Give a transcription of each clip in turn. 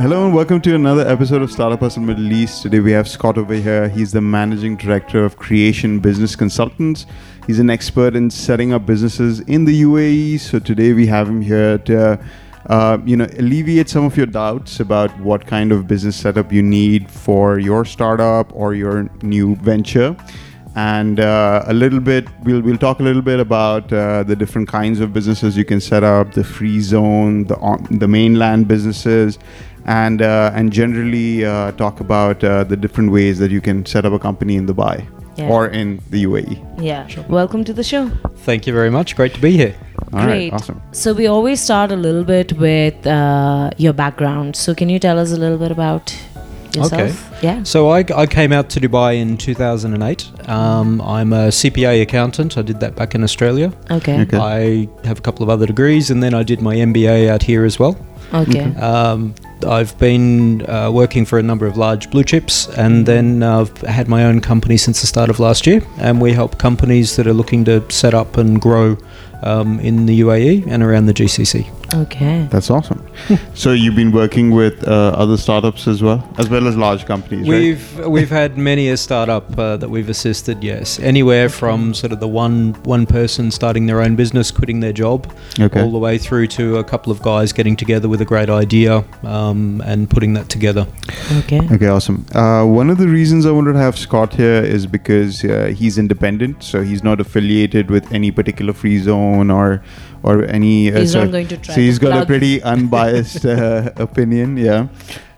Hello and welcome to another episode of Startup Hustle Middle East. Today we have Scott over here. He's the managing director of Creation Business Consultants. He's an expert in setting up businesses in the UAE. So today we have him here to, uh, you know, alleviate some of your doubts about what kind of business setup you need for your startup or your new venture. And uh, a little bit, we'll, we'll talk a little bit about uh, the different kinds of businesses you can set up, the free zone, the the mainland businesses, and uh, and generally uh, talk about uh, the different ways that you can set up a company in Dubai Yeah. or in the UAE. Yeah. Welcome to the show. Thank you very much. Great to be here. All right, Great. awesome. So we always start a little bit with uh, your background. So can you tell us a little bit about yourself? Okay. Yeah. So I, I came out to Dubai in 2008. Um, I'm a CPA accountant. I did that back in Australia. Okay. Okay. I have a couple of other degrees, and then I did my MBA out here as well. Okay. Um, I've been uh, working for a number of large blue chips, and then I've had my own company since the start of last year. And we help companies that are looking to set up and grow um, in the UAE and around the GCC. Okay. That's awesome. so you've been working with uh, other startups as well, as well as large companies, right? We've we've had many a startup uh, that we've assisted. Yes, anywhere from sort of the one one person starting their own business, quitting their job, Okay. all the way through to a couple of guys getting together with a great idea um, and putting that together. Okay. Okay, awesome. Uh, one of the reasons I wanted to have Scott here is because uh, he's independent, so he's not affiliated with any particular free zone or or any. Uh, He's so, not going to try so he's to got a pretty unbiased uh, opinion, yeah,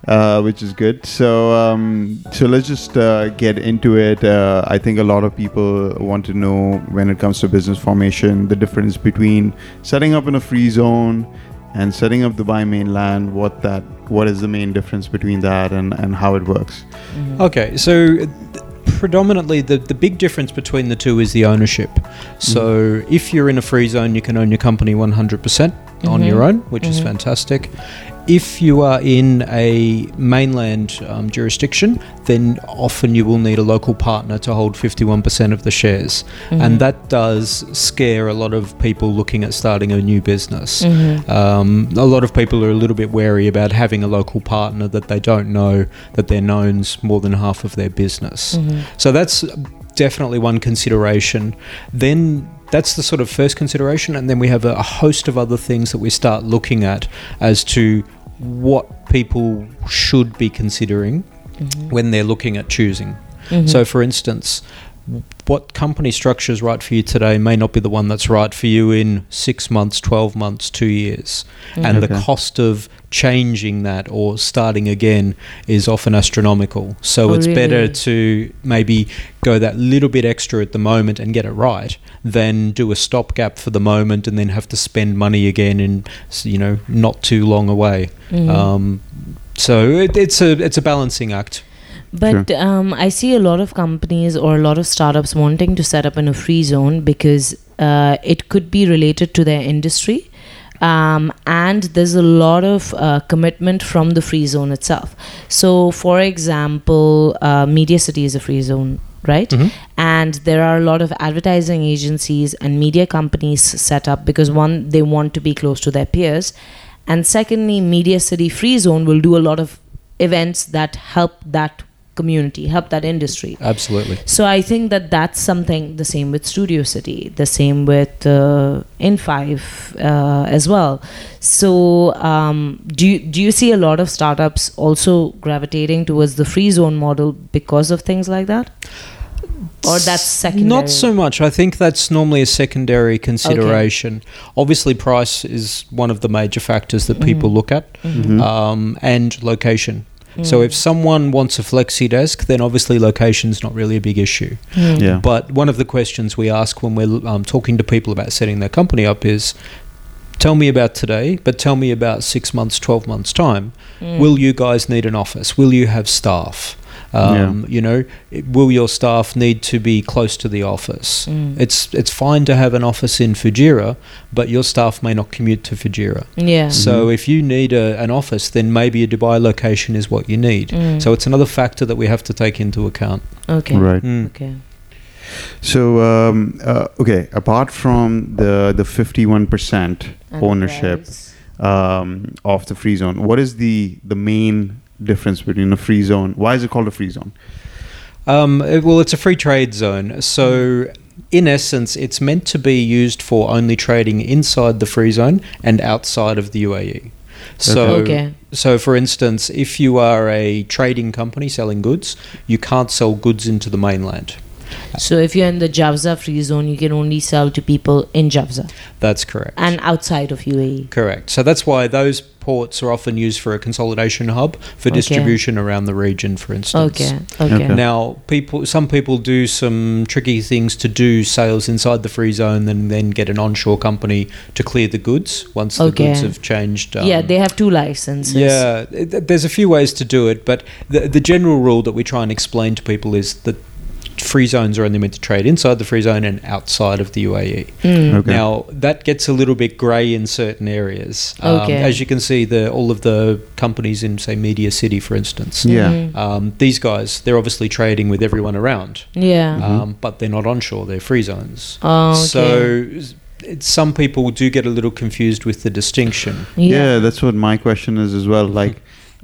uh, which is good. So um, so let's just uh, get into it. Uh, I think a lot of people want to know when it comes to business formation the difference between setting up in a free zone and setting up Dubai mainland. What that what is the main difference between that and and how it works? Mhm. Okay, so uh, predominantly the, the big difference between the two is the ownership. So if you're in a free zone, you can own your company 100% on Mhm. your own, which is Mhm. fantastic. If you are in a mainland um, jurisdiction, then often you will need a local partner to hold 51% of the shares. Mhm. And that does scare a lot of people looking at starting a new business. Mhm. Um, a lot of people are a little bit wary about having a local partner that they don't know that their known's more than half of their business. Mhm. So that's definitely one consideration. Then that's the sort of first consideration, and then we have a, a host of other things that we start looking at as to what people should be considering Mhm. when they're looking at choosing. Mhm. So, for instance, what company structure is right for you today may not be the one that's right for you in six months, 12 months, two years. And the cost of changing that or starting again is often astronomical. So, Oh, it's better to maybe go that little bit extra at the moment and get it right than do a stopgap for the moment and then have to spend money again in, you know, not too long away. Mhm. Um, so, it, it's, a, it's a balancing act. But um, I see a lot of companies or a lot of startups wanting to set up in a free zone because uh, it could be related to their industry. Um, and there's a lot of uh, commitment from the free zone itself. So, for example, uh, Media City is a free zone, right? Mhm. and there are a lot of advertising agencies and media companies set up because one they want to be close to their peers and secondly media city free zone will do a lot of events that help that community help that industry Absolutely. so i think that that's something the same with studio city the same with uh, in5 uh, as well so um, do you do you see a lot of startups also gravitating towards the free zone model because of things like that or that's secondary Not so much. I think that's normally a secondary consideration. Obviously, price is one of the major factors that people Mhm. look at, Mhm. um, and location. So if someone wants a flexi desk, then obviously location's not really a big issue. Mm. Yeah. But one of the questions we ask when we're um, talking to people about setting their company up is, tell me about today, but tell me about six months, twelve months time. Mm. Will you guys need an office? Will you have staff? Um, You know, it- will your staff need to be close to the office? Mm. It's it's fine to have an office in Fujairah, but your staff may not commute to Fujairah. yeah. So if you need a, an office, then maybe a Dubai location is what you need. Mm. So it's another factor that we have to take into account. okay. Right. Mm. Okay. So um, uh, okay, apart from the the fifty one percent ownership, um, of the free zone. What is the the main difference between a free zone? Why is it called a free zone? Um, it- well, it's a free trade zone. So, in essence, it's meant to be used for only trading inside the free zone and outside of the UAE. So, Okay. so for instance, if you are a trading company selling goods, you can't sell goods into the mainland. So if you're in the Jafza free zone, you can only sell to people in Jafza That's correct. and outside of UAE. Correct. So that's why those ports are often used for a consolidation hub for Okay. distribution around the region, for instance. Okay. Okay. Okay. Now, people, some people do some tricky things to do sales inside the free zone, and then get an onshore company to clear the goods once the Okay. goods have changed. um, yeah, they have two licenses. yeah, there's a few ways to do it, but the, the general rule that we try and explain to people is that free zones are only meant to trade inside the free zone and outside of the UAE. Mm. Okay. Now that gets a little bit grey in certain areas. Um, Okay. As you can see, the all of the companies in say Media City, for instance, Yeah. Mhm. um, these guys they're obviously trading with everyone around, Yeah. um, but they're not onshore; they're free zones. Oh, okay. So some people do get a little confused with the distinction. Yeah. Yeah. that's what my question is as well. Like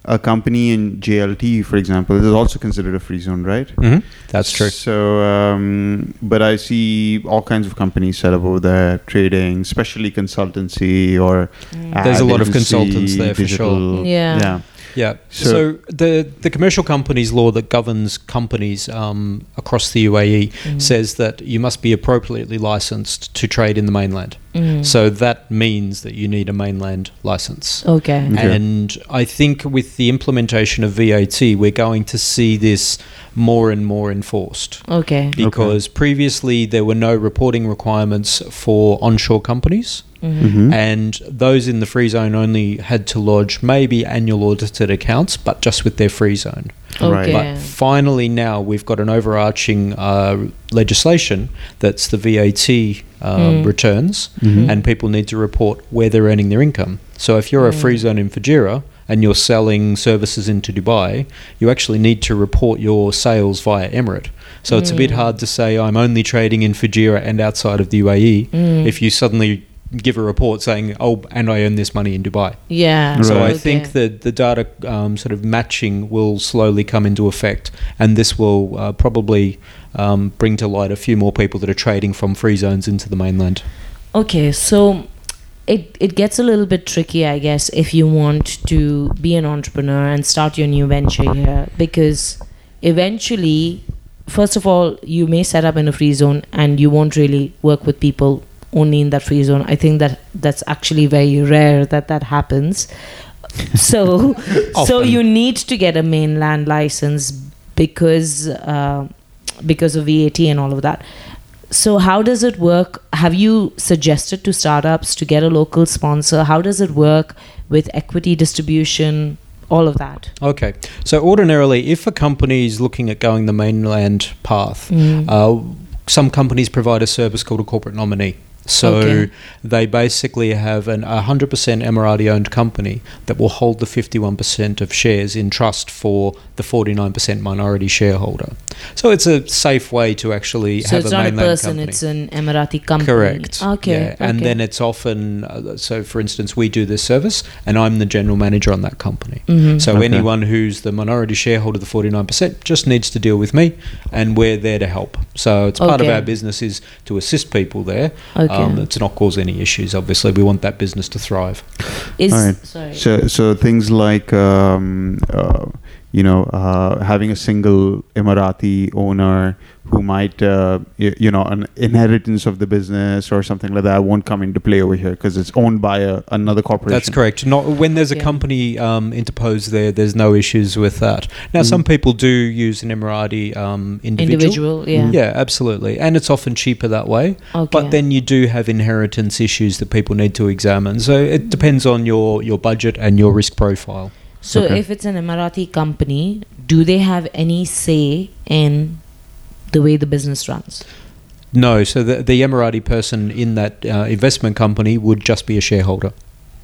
a company in JLT, for example, is also considered a free zone, right? Mm-hmm. That's true. So, um, but I see all kinds of companies set up over there, trading, especially consultancy or. Mm. There's a lot of consultants there for sure. Yeah. Yeah. Yeah. So- So, the the commercial companies law that governs companies um, across the UAE Mm. says that you must be appropriately licensed to trade in the mainland. Mm. So that means that you need a mainland license. Okay. Okay. And I think with the implementation of VAT, we're going to see this more and more enforced. Okay. Because previously there were no reporting requirements for onshore companies, Mhm. Mhm. and those in the free zone only had to lodge maybe annual audited accounts, but just with their free zone. Right. Okay. But finally, now we've got an overarching uh, legislation that's the VAT uh, Mm. returns, Mhm. and people need to report where they're earning their income. So if you're a free Mm. zone in Fujairah and you're selling services into Dubai, you actually need to report your sales via Emirate. So it's a bit Mm. hard to say I'm only trading in Fujairah and outside of the UAE Mm. if you suddenly give a report saying, "Oh, and I earn this money in Dubai." yeah. So I think Okay. that the data um, sort of matching will slowly come into effect, and this will uh, probably um, bring to light a few more people that are trading from free zones into the mainland. Okay, so it it gets a little bit tricky, I guess, if you want to be an entrepreneur and start your new venture here, because eventually, first of all, you may set up in a free zone and you won't really work with people only in that free zone. I think that that's actually very rare that that happens. So, so you need to get a mainland license because uh, because of VAT and all of that. So how does it work? Have you suggested to startups to get a local sponsor? How does it work with equity distribution? All of that. Okay, so ordinarily, if a company is looking at going the mainland path, Mm. uh, some companies provide a service called a corporate nominee. So Okay. they basically have an 100% Emirati owned company that will hold the 51% of shares in trust for the 49% minority shareholder. So it's a safe way to actually So have it's not a person; company. it's an Emirati company. Correct. Okay. Yeah. And okay. then it's often, uh, so for instance, we do this service and I'm the general manager on that company. Mhm. So Okay. anyone who's the minority shareholder, the 49%, just needs to deal with me and we're there to help. So it's part of our business is to assist people there. Okay. Um, to not cause any issues, obviously. We want that business to thrive. Is All right. sorry. So, so things like um, uh, you know uh, having a single Emirati owner who might uh, you, you know an inheritance of the business or something like that won't come into play over here because it's owned by a, another corporation. That's correct. Not when there's a Okay. company um, interposed there. There's no issues with that. Now, some Mhm. people do use an Emirati um, individual. Individual. Yeah. Yeah, absolutely, and it's often cheaper that way. Okay. But then you do have inheritance issues that people need to examine. So it depends on your your budget and your risk profile. So Okay. if it's an Emirati company, do they have any say in the way the business runs? No, so the, the Emirati person in that uh, investment company would just be a shareholder.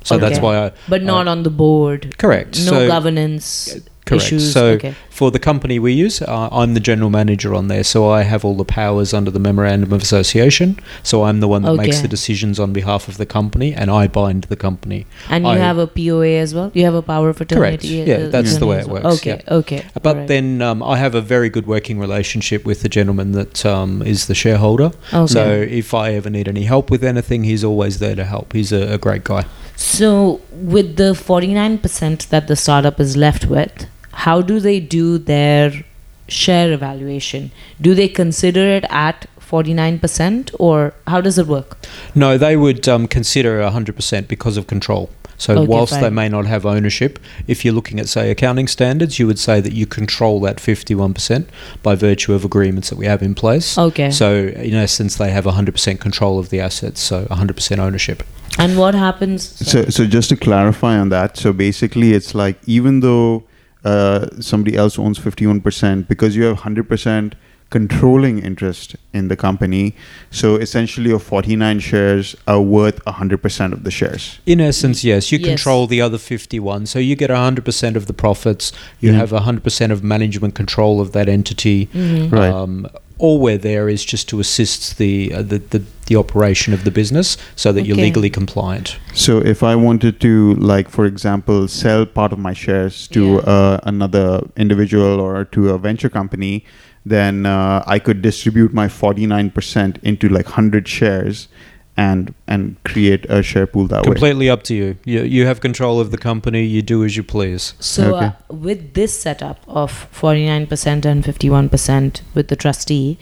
So that's why I But not on the board. correct. No so governance. Correct. issues? So okay. for the company we use, uh, I'm the general manager on there, so I have all the powers under the memorandum of association. So I'm the one that makes the decisions on behalf of the company, and I bind the company. And you I- have a POA as well. You have a power of attorney. Correct. Yeah, that's the way it as well. works, Okay, yeah. okay. But alright. then um, I have a very good working relationship with the gentleman that um, is the shareholder. Okay. So if I ever need any help with anything, he's always there to help. He's a, a great guy. So, with the 49% that the startup is left with, how do they do their share evaluation? Do they consider it at 49% or how does it work? No, they would um, consider 100% because of control. So Okay, whilst they may not have ownership, if you're looking at, say, accounting standards, you would say that you control that 51% by virtue of agreements that we have in place. Okay. So in essence, they have 100% control of the assets, so 100% ownership. and what happens? So, so just to clarify on that, so basically, it's like even though uh, somebody else owns 51%, because you have 100% controlling interest in the company, so essentially your 49 shares are worth 100% of the shares. In essence, yes, you Yes. control the other 51. So you get 100% of the profits, you Mhm. have 100% of management control of that entity. Mhm. Right. Um, all we're there is just to assist the, uh, the, the, the operation of the business so that you're legally compliant. So if I wanted to, like, for example, sell part of my shares to Yeah. uh, another individual or to a venture company, then uh, I could distribute my 49% into like 100 shares and and create a share pool that way. Completely up to you. you. You have control of the company, you do as you please. So, Okay. uh, with this setup of 49% and 51% with the trustee,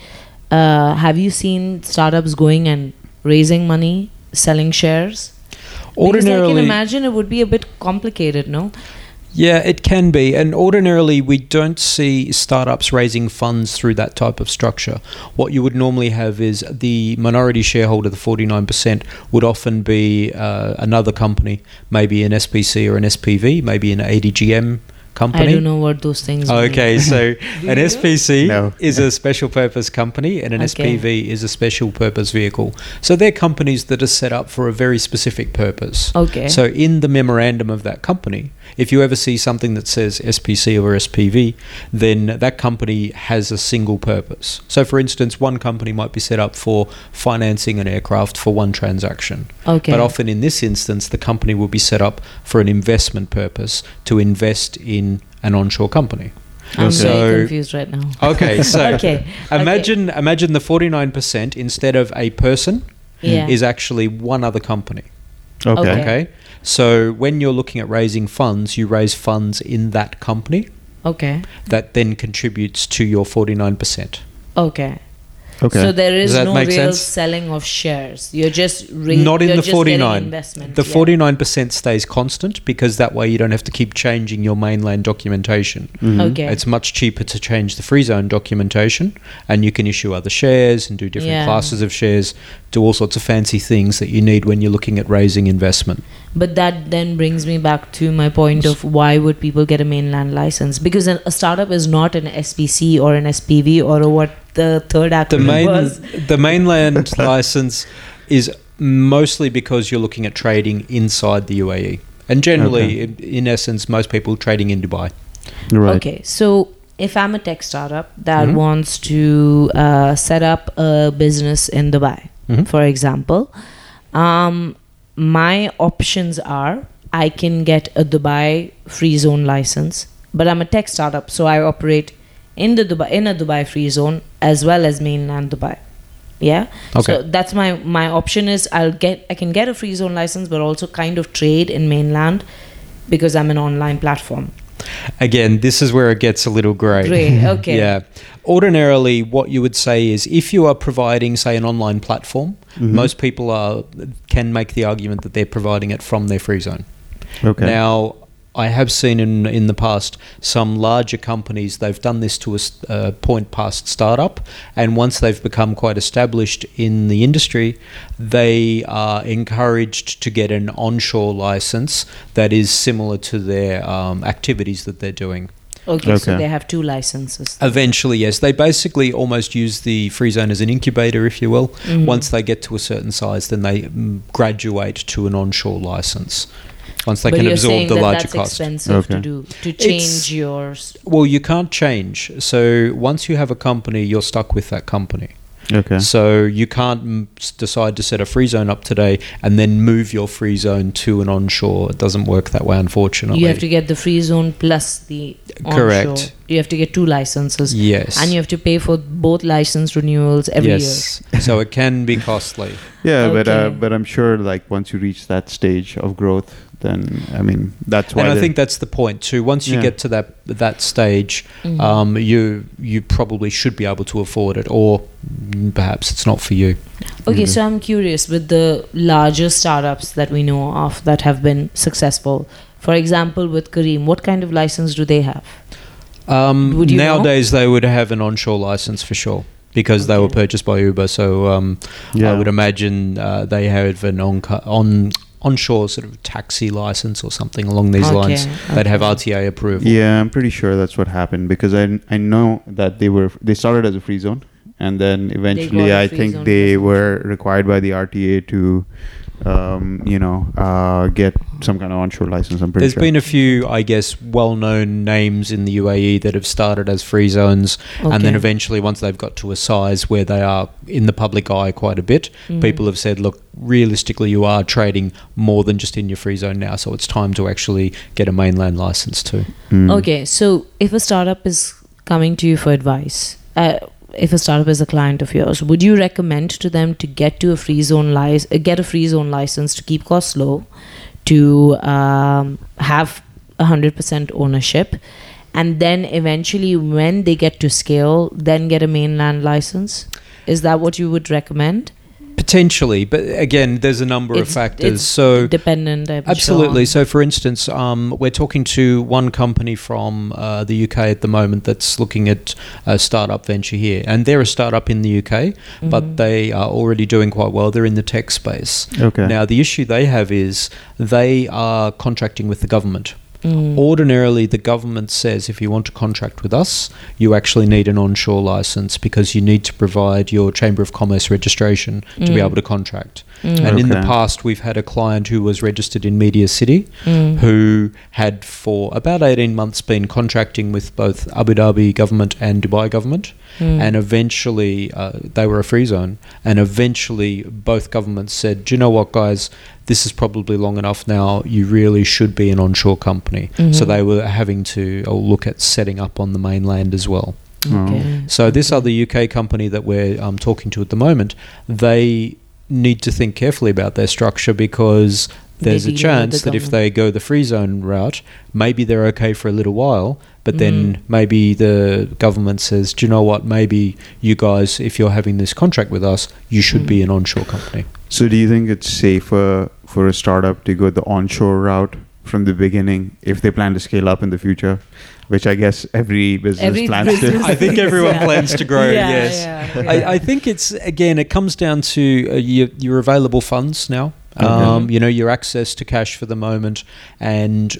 uh, have you seen startups going and raising money, selling shares? Because I Ordinarily, can imagine it would be a bit complicated, no? Yeah, it can be. And ordinarily, we don't see startups raising funds through that type of structure. What you would normally have is the minority shareholder, the 49%, would often be uh, another company, maybe an SPC or an SPV, maybe an ADGM company. I don't know what those things mean. Okay, so an? SPC No. is a special purpose company and an Okay. SPV is a special purpose vehicle. So they're companies that are set up for a very specific purpose. Okay. So in the memorandum of that company, if you ever see something that says SPC or SPV, then that company has a single purpose. So for instance, one company might be set up for financing an aircraft for one transaction. okay. But often in this instance, the company will be set up for an investment purpose to invest in an onshore company. I'm So- very confused right now. Okay, so okay. imagine imagine the 49% instead of a person Yeah. is actually one other company. Okay. Okay. So when you're looking at raising funds, you raise funds in that company okay. that then contributes to your 49%. Okay. Okay. So there is Does that no make real sense? selling of shares. You're just ra- Not in you're the just getting 49. Investment. The yeah. 49% stays constant because that way you don't have to keep changing your mainland documentation. Mhm. Okay. It's much cheaper to change the free zone documentation and you can issue other shares and do different Yeah. classes of shares, do all sorts of fancy things that you need when you're looking at raising investment. But that then brings me back to my point of why would people get a mainland license? Because an, a startup is not an SPC or an SPV or a what the third The main was. the mainland license is mostly because you're looking at trading inside the UAE. And generally, in, in essence, most people trading in Dubai. Right. Okay, so if I'm a tech startup that Mhm. wants to uh, set up a business in Dubai, Mhm. for example, um, my options are I can get a Dubai free zone license, but I'm a tech startup, so I operate in the Dubai in a Dubai free zone as well as mainland Dubai. Yeah. Okay. So that's my my option is I'll get I can get a free zone license, but also kind of trade in mainland because I'm an online platform. Again, this is where it gets a little grey. Great. Okay. Yeah. Ordinarily, what you would say is if you are providing, say, an online platform, Mhm. most people are can make the argument that they're providing it from their free zone. Okay. Now, I have seen in in the past some larger companies they've done this to a uh, point past startup, and once they've become quite established in the industry, they are encouraged to get an onshore license that is similar to their um, activities that they're doing. Okay, so they have two licenses. Eventually, yes. They basically almost use the free zone as an incubator, if you will. Mhm. Once they get to a certain size, then they mm, graduate to an onshore license. Once they but can you're absorb saying the that larger that's cost. expensive to do to change your. s- Well, you can't change. So once you have a company, you're stuck with that company. Okay. So you can't decide to set a free zone up today and then move your free zone to an onshore. It doesn't work that way, unfortunately. You have to get the free zone plus the Correct. onshore. You have to get two licenses, Yes. and you have to pay for both license renewals every year. yes. so it can be costly. Yeah, but uh, but I'm sure like once you reach that stage of growth, then I mean that's why. and I think that's the point too. Once you Yeah. get to that that stage, year. Mhm. um, you you probably should be able to afford it, or perhaps it's not for you. Okay, Mhm. so I'm curious with the larger startups that we know of that have been successful. For example, with Careem, what kind of license do they have? Um, Would you know? nowadays, they would have an onshore license for sure because they were purchased by Uber. So um, yeah. I would imagine uh, they have an on on onshore sort of taxi license or something along these Okay, lines. They'd have. RTA approval. Yeah, I'm pretty sure that's what happened because I I know that they were they started as a free zone and then eventually got a I free think they were required by the RTA to um, you know uh, get some kind of onshore license. I'm pretty There's sure. been a few, I guess, well-known names in the UAE that have started as free zones, and then eventually, once they've got to a size where they are in the public eye quite a bit, Mhm. people have said, "Look, realistically, you are trading more than just in your free zone now, so it's time to actually get a mainland license too." Mm. Okay, so if a startup is coming to you for advice, uh, if a startup is a client of yours, would you recommend to them to get to a free zone license, uh, get a free zone license to keep costs low, to um, have hundred percent ownership, and then eventually, when they get to scale, then get a mainland license? Is that what you would recommend? Potentially, but again, there's a number of factors. it's so Dependent, I'm sure. Absolutely. So, for instance, um, we're talking to one company from uh, the UK at the moment that's looking at a startup venture here, and they're a startup in the UK, Mhm. but they are already doing quite well. They're in the tech space. Okay. Now, the issue they have is they are contracting with the government. Mm. Ordinarily, the government says if you want to contract with us, you actually need an onshore license because you need to provide your Chamber of Commerce registration to be Mm. able to contract. Mm. And in the past, we've had a client who was registered in Media City Mm. who had for about 18 months been contracting with both Abu Dhabi government and Dubai government. Mm. And eventually, uh, they were a free zone. And eventually, both governments said, Do you know what, guys? This is probably long enough now. You really should be an onshore company. So Mhm. they were having to uh, look at setting up on the mainland as well. Okay. So this Okay. other UK company that we're um, talking to at the moment, they need to think carefully about their structure because They're there's a chance the that if they go the free zone route, maybe they're okay for a little while, but Mm. then maybe the government says, "Do you know what? Maybe you guys, if you're having this contract with us, you should be Mm. an onshore company." So do you think it's safer for a startup to go the onshore route from the beginning if they plan to scale up in the future? Which I guess every business Every plans business- to. I think everyone Yeah. plans to grow. Yeah, yes. yeah, yeah. I, I think it's again. It comes down to uh, your, your available funds now. Okay. Um, you know your access to cash for the moment, and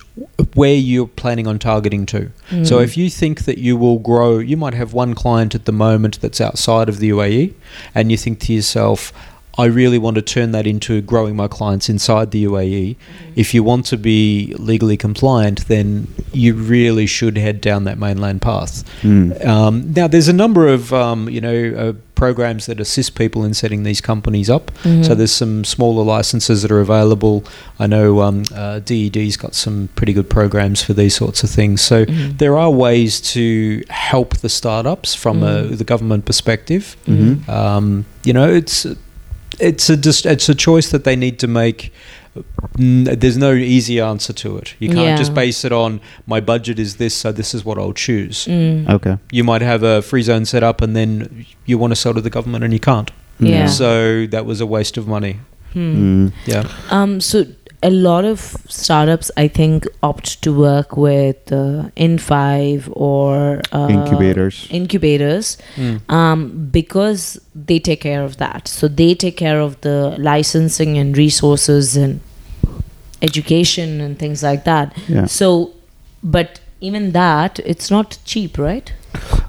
where you're planning on targeting to. So Mm. if you think that you will grow, you might have one client at the moment that's outside of the UAE, and you think to yourself. I really want to turn that into growing my clients inside the UAE. If you want to be legally compliant, then you really should head down that mainland path. Hmm. Um, now, there's a number of um, you know uh, programs that assist people in setting these companies up. Mhm. So there's some smaller licenses that are available. I know um, uh, DED's got some pretty good programs for these sorts of things. So Mhm. there are ways to help the startups from a, the government perspective. Mhm. Um, you know, it's it's a just it's a choice that they need to make. Mm, There's no easy answer to it. You can't just base it on my budget is this, so this is what I'll choose Mm. Okay. you might have a free zone set up and then you want to sell to the government and you can't. Yeah. So that was a waste of money. Hmm. Hmm. Yeah. Um, so a lot of startups, I think, opt to work with uh, In5 or uh, Incubators. Incubators, um, because they take care of that. So they take care of the licensing and resources and education and things like that. Yeah. So, but even that, it's not cheap, right?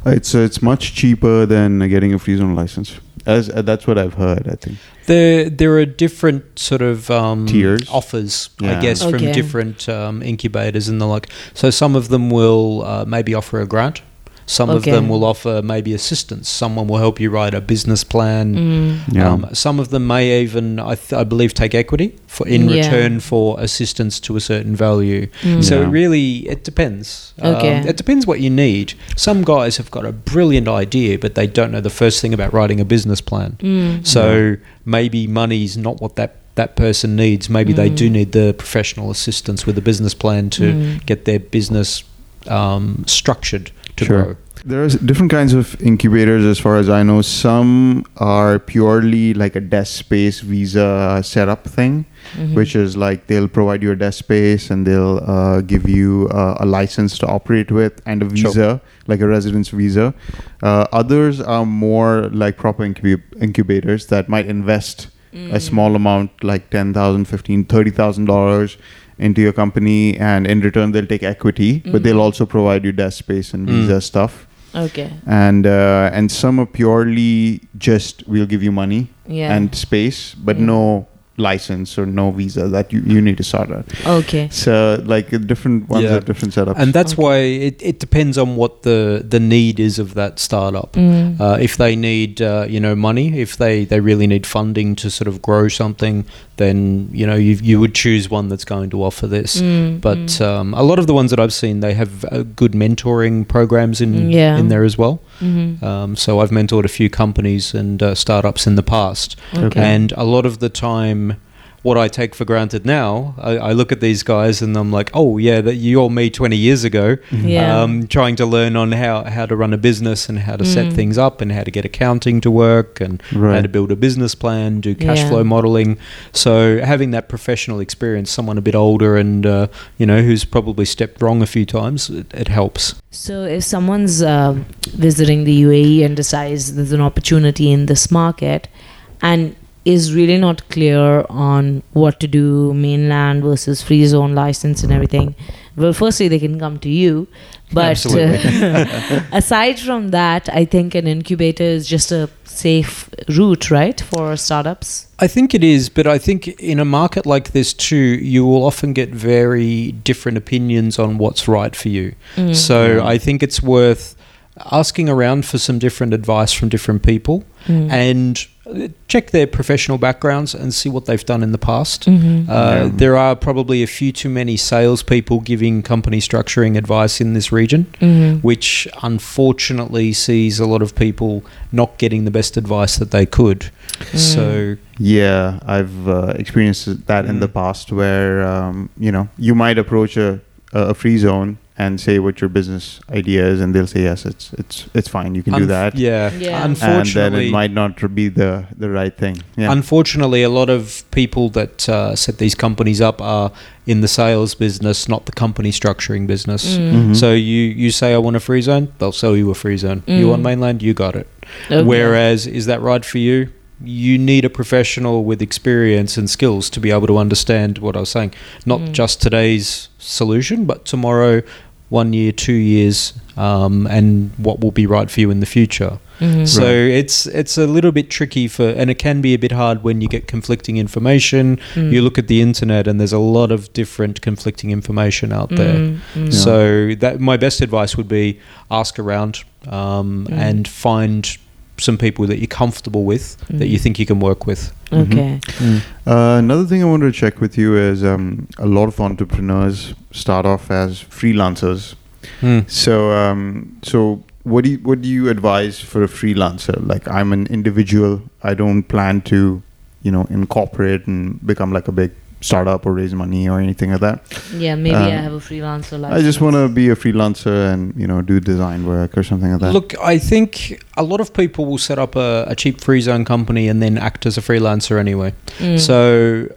It's uh, it's much cheaper than getting a free zone license. As uh, that's what I've heard. I think. There, there are different sort of um, Tiers? offers, I guess, Okay. from different um, incubators and the like. So some of them will uh, maybe offer a grant. Some of them will offer maybe assistance. Someone will help you write a business plan. Mm. Yeah. Um, some of them may even, I, th- I believe, take equity for in Yeah. return for assistance to a certain value. Mm. So Yeah. it really, it depends. Um, it depends what you need. Some guys have got a brilliant idea, but they don't know the first thing about writing a business plan. Mm. So maybe money's not what that that person needs. Maybe they do Mm. need the professional assistance with a business plan to Mm. get their business um, structured to Sure. grow. There's different kinds of incubators as far as I know. Some are purely like a desk space visa setup thing, Mhm. which is like they'll provide you a desk space and they'll uh, give you uh, a license to operate with and a Sure. visa, like a residence visa. Uh, others are more like proper incub- incubators that might invest Mm. a small amount, like ten thousand, fifteen, thirty thousand dollars into your company, and in return they'll take equity, but they'll Mhm. also provide you desk space and Mm. visa stuff Okay. and uh, and some are purely just we'll give you money Yeah. and space, but Yeah. no license or no visa that you, you need to sort out. okay. So like different ones Yeah. have different setups. And that's Okay. why it, it depends on what the, the need is of that startup. Mm. Uh, if they need, uh, you know, money, if they, they really need funding to sort of grow something, then you know you, you would choose one that's going to offer this. Mm, But mm. um, a lot of the ones that I've seen, they have uh, good mentoring programs in Yeah. in there as well. Mhm. Um, so I've mentored a few companies and uh, startups in the past, okay. and a lot of the time. What I take for granted now, I, I look at these guys and I'm like, oh yeah, that you're me 20 years ago, Yeah. um, trying to learn on how, how to run a business and how to set Mm. things up and how to get accounting to work and how to build a business plan, do cash Yeah. flow modeling. So having that professional experience, someone a bit older and uh, you know who's probably stepped wrong a few times, it, it helps. So, if someone's um visiting the UAE and decides there's an opportunity in this market and is really not clear on what to do, mainland versus free zone license and everything, well, firstly, they can come to you. But uh, aside from that, I think an incubator is just a safe route, right, for startups? I think it is, but I think in a market like this too, you will often get very different opinions on what's right for you. Mm. So Yeah. I think it's worth asking around for some different advice from different people Mm. and check their professional backgrounds and see what they've done in the past. Mhm. Uh, Yeah. There are probably a few too many salespeople giving company structuring advice in this region, Mhm. which unfortunately sees a lot of people not getting the best advice that they could. Mm. So, Yeah, I've uh, experienced that in the Mm. past where um, you know you might approach a, a free zone and say what your business idea is, and they'll say yes, it's it's it's fine, you can do that. Yeah, Yeah. and then unfortunately. it might not be the the right thing. Yeah. Unfortunately, a lot of people that uh, set these companies up are in the sales business, not the company structuring business. Mm. Mhm. So you, you say I want a free zone, they'll sell you a free zone. You Mm. want mainland, you got it. Okay. Whereas, is that right for you? You need a professional with experience and skills to be able to understand what I was saying. Not Mm. just today's solution, but tomorrow, one year, two years, um, and what will be right for you in the future. Mhm. So Right. it's it's a little bit tricky for, and it can be a bit hard when you get conflicting information. Mm. You look at the internet, and there's a lot of different conflicting information out there. Mm, mm. So that my best advice would be ask around um, Mm. and find some people that you're comfortable with that you Mm. think you can work with. Okay. Uh, another thing I wanted to check with you is um, a lot of entrepreneurs start off as freelancers. Mm. So, um, so what do you, what do you advise for a freelancer? Like, I'm an individual. I don't plan to, you know, incorporate and become like a big startup or raise money or anything like that. Yeah, maybe Um, I have a freelancer license. I just want to be a freelancer and you know do design work or something like that. Look, I think a lot of people will set up a, a cheap free zone company and then act as a freelancer anyway. Mm. So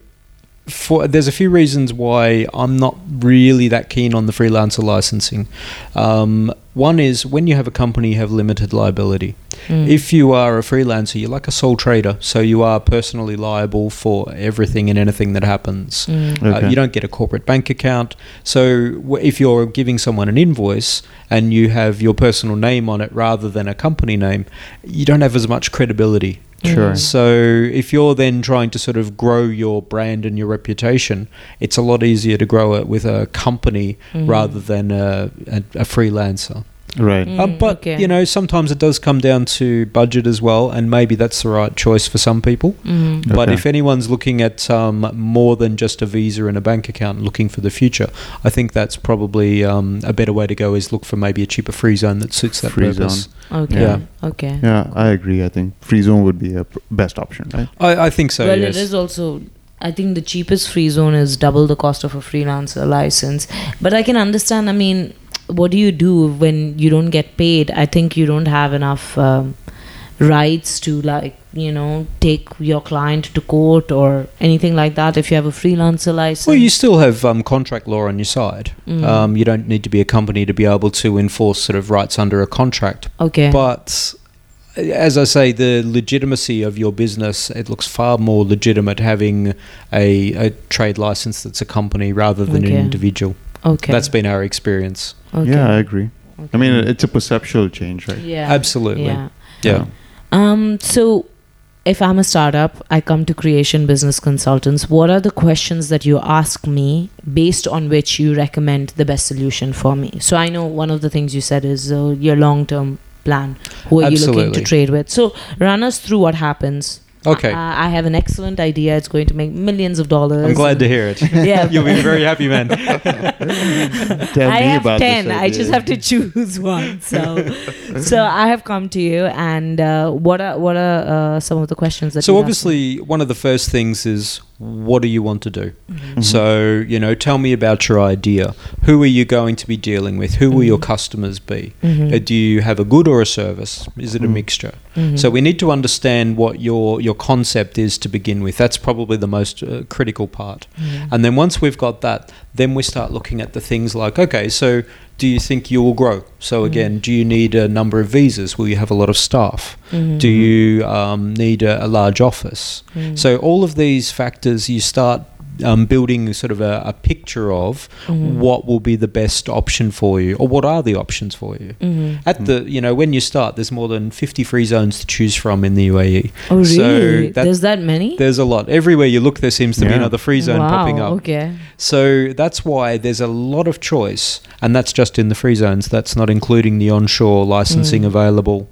for there's a few reasons why I'm not really that keen on the freelancer licensing. Um, one is when you have a company, you have limited liability. Mm. If you are a freelancer, you're like a sole trader, so you are personally liable for everything and anything that happens. Mm. Uh, you don't get a corporate bank account. So w- if you're giving someone an invoice and you have your personal name on it rather than a company name, you don't have as much credibility. Sure. Mm. So if you're then trying to sort of grow your brand and your reputation, it's a lot easier to grow it with a company Mhm. rather than a, a, a freelancer. Right. Mm. Um, but okay. you know, sometimes it does come down to budget as well, and maybe that's the right choice for some people. Mhm. But Okay. if anyone's looking at um, more than just a visa and a bank account, looking for the future, I think that's probably um, a better way to go. Is look for maybe a cheaper free zone that suits that Free purpose. Okay. Yeah. Okay. Yeah, I agree. I think free zone would be a pr- best option, right? I, I think so. well, yes. it is also. I think the cheapest free zone is double the cost of a freelancer license. But I can understand. I mean, what do you do when you don't get paid? I think you don't have enough um, rights to like you know take your client to court or anything like that if you have a freelancer license. Well, you still have um, contract law on your side. Mm. Um, you don't need to be a company to be able to enforce sort of rights under a contract. okay. But as I say, the legitimacy of your business, it looks far more legitimate having a, a trade license that's a company rather than Okay. an individual. Okay. That's been our experience. okay. Yeah, I agree. I mean, it's a perceptual change, right? yeah. Absolutely. Yeah. Yeah. Um, so if I'm a startup, I come to Creation Business Consultants. What are the questions that you ask me based on which you recommend the best solution for me? So I know one of the things you said is uh, your long term plan. Who are you looking to trade with? So run us through what happens. Okay. Uh, I have an excellent idea. It's going to make millions of dollars. I'm glad to hear it. Yeah. You'll be very happy, man. Tell I me have about ten. I just have to choose one. So, so I have come to you. And uh, what are what are uh, some of the questions that? so you asked me? obviously, one of the first things is what do you want to do? Mm-hmm. So you know, tell me about your idea. Who are you going to be dealing with? Who will your Mhm. customers be? Mhm. Uh, do you have a good or a service? Is it a Mm. mixture? Mhm. So we need to understand what your your concept is to begin with. That's probably the most uh, critical part. Mhm. And then once we've got that, then we start looking at the things like, okay, so do you think you will grow? So Mhm. again, do you need a number of visas? Will you have a lot of staff? Mhm. Do you um, need a, a large office? Mhm. So all of these factors, you start um, building sort of a, a picture of Mhm. what will be the best option for you, or what are the options for you. Mhm. At the, you know, when you start, there's more than 50 free zones to choose from in the UAE. Oh, really? so that- There's that many? There's a lot. Everywhere you look, there seems to be another free zone wow, popping up. Okay. So that's why there's a lot of choice, and that's just in the free zones. That's not including the onshore licensing Mm. available.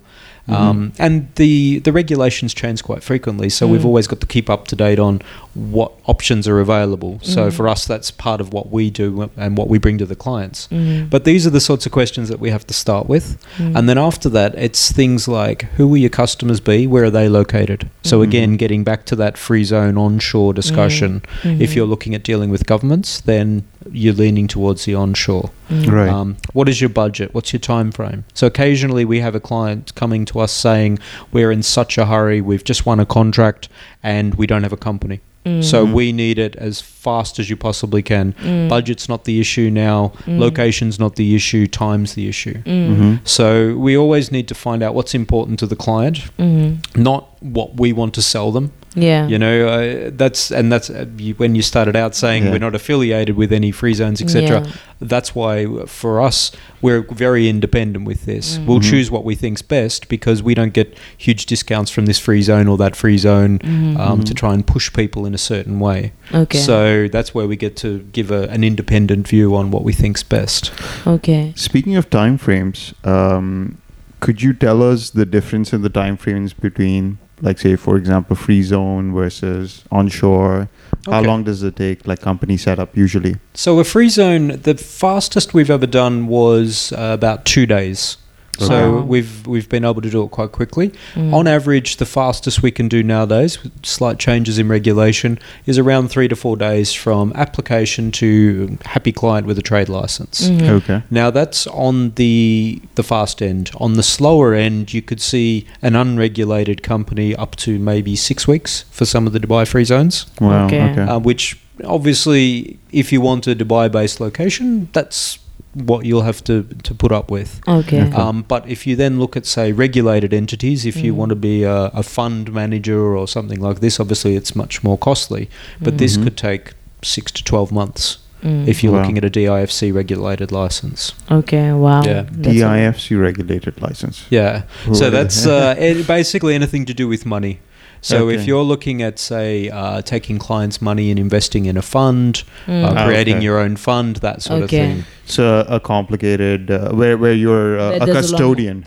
Mhm. Um, and the the regulations change quite frequently, so we've Mm. always got to keep up to date on what options are available. So Mm. for us, that's part of what we do and what we bring to the clients. Mhm. But these are the sorts of questions that we have to start with. Mhm. And then after that, it's things like who will your customers be? Where are they located? So Mhm. again, getting back to that free zone onshore discussion. If Mhm. you're looking at dealing with governments, then you're leaning towards the onshore. Mhm. Right. Um, what is your budget? What's your time frame? So occasionally we have a client coming to us saying, "We're in such a hurry. We've just won a contract and we don't have a company. So Mhm. we need it as fast as you possibly can. Mm. Budget's not the issue now. Mm. Location's not the issue. Time's the issue." Mm. Mhm. So we always need to find out what's important to the client, Mhm. not what we want to sell them. Yeah. You know, uh, that's and that's uh, you, when you started out saying Yeah. we're not affiliated with any free zones, etc. Yeah. That's why for us we're very independent with this. Mm. We'll Mhm. choose what we think's best because we don't get huge discounts from this free zone or that free zone Mhm. um, to Mhm. try and push people in a certain way. Okay. So that's where we get to give a, an independent view on what we think's best. okay. Speaking of time frames, um, could you tell us the difference in the time frames between, like, say, for example, free zone versus onshore? How Okay. long does it take, like, company setup usually? So a free zone, the fastest we've ever done was uh, about two days. So Wow. we've we've been able to do it quite quickly. Mm. On average, the fastest we can do nowadays, with slight changes in regulation, is around three to four days from application to happy client with a trade license. Mhm. Okay. Now that's on the the fast end. On the slower end, you could see an unregulated company up to maybe six weeks for some of the Dubai free zones, Wow. Okay. Okay. uh, which obviously, if you want a Dubai-based location, that's what you'll have to, to put up with. Okay. Okay. Um, but if you then look at, say, regulated entities, if you Mm. want to be a, a fund manager or something like this, obviously it's much more costly. But this Mhm. could take six to 12 months Mm. if you're Wow. looking at a DIFC regulated license. Okay. Wow. Yeah. That's DIFC regulated license. Yeah. Right. So that's uh, basically anything to do with money. So Okay. if you're looking at, say, uh, taking clients' money and investing in a fund, Mm. uh, Ah, creating okay. your own fund, that sort Okay. of thing. So a complicated uh, where where you're uh, a there's a custodian.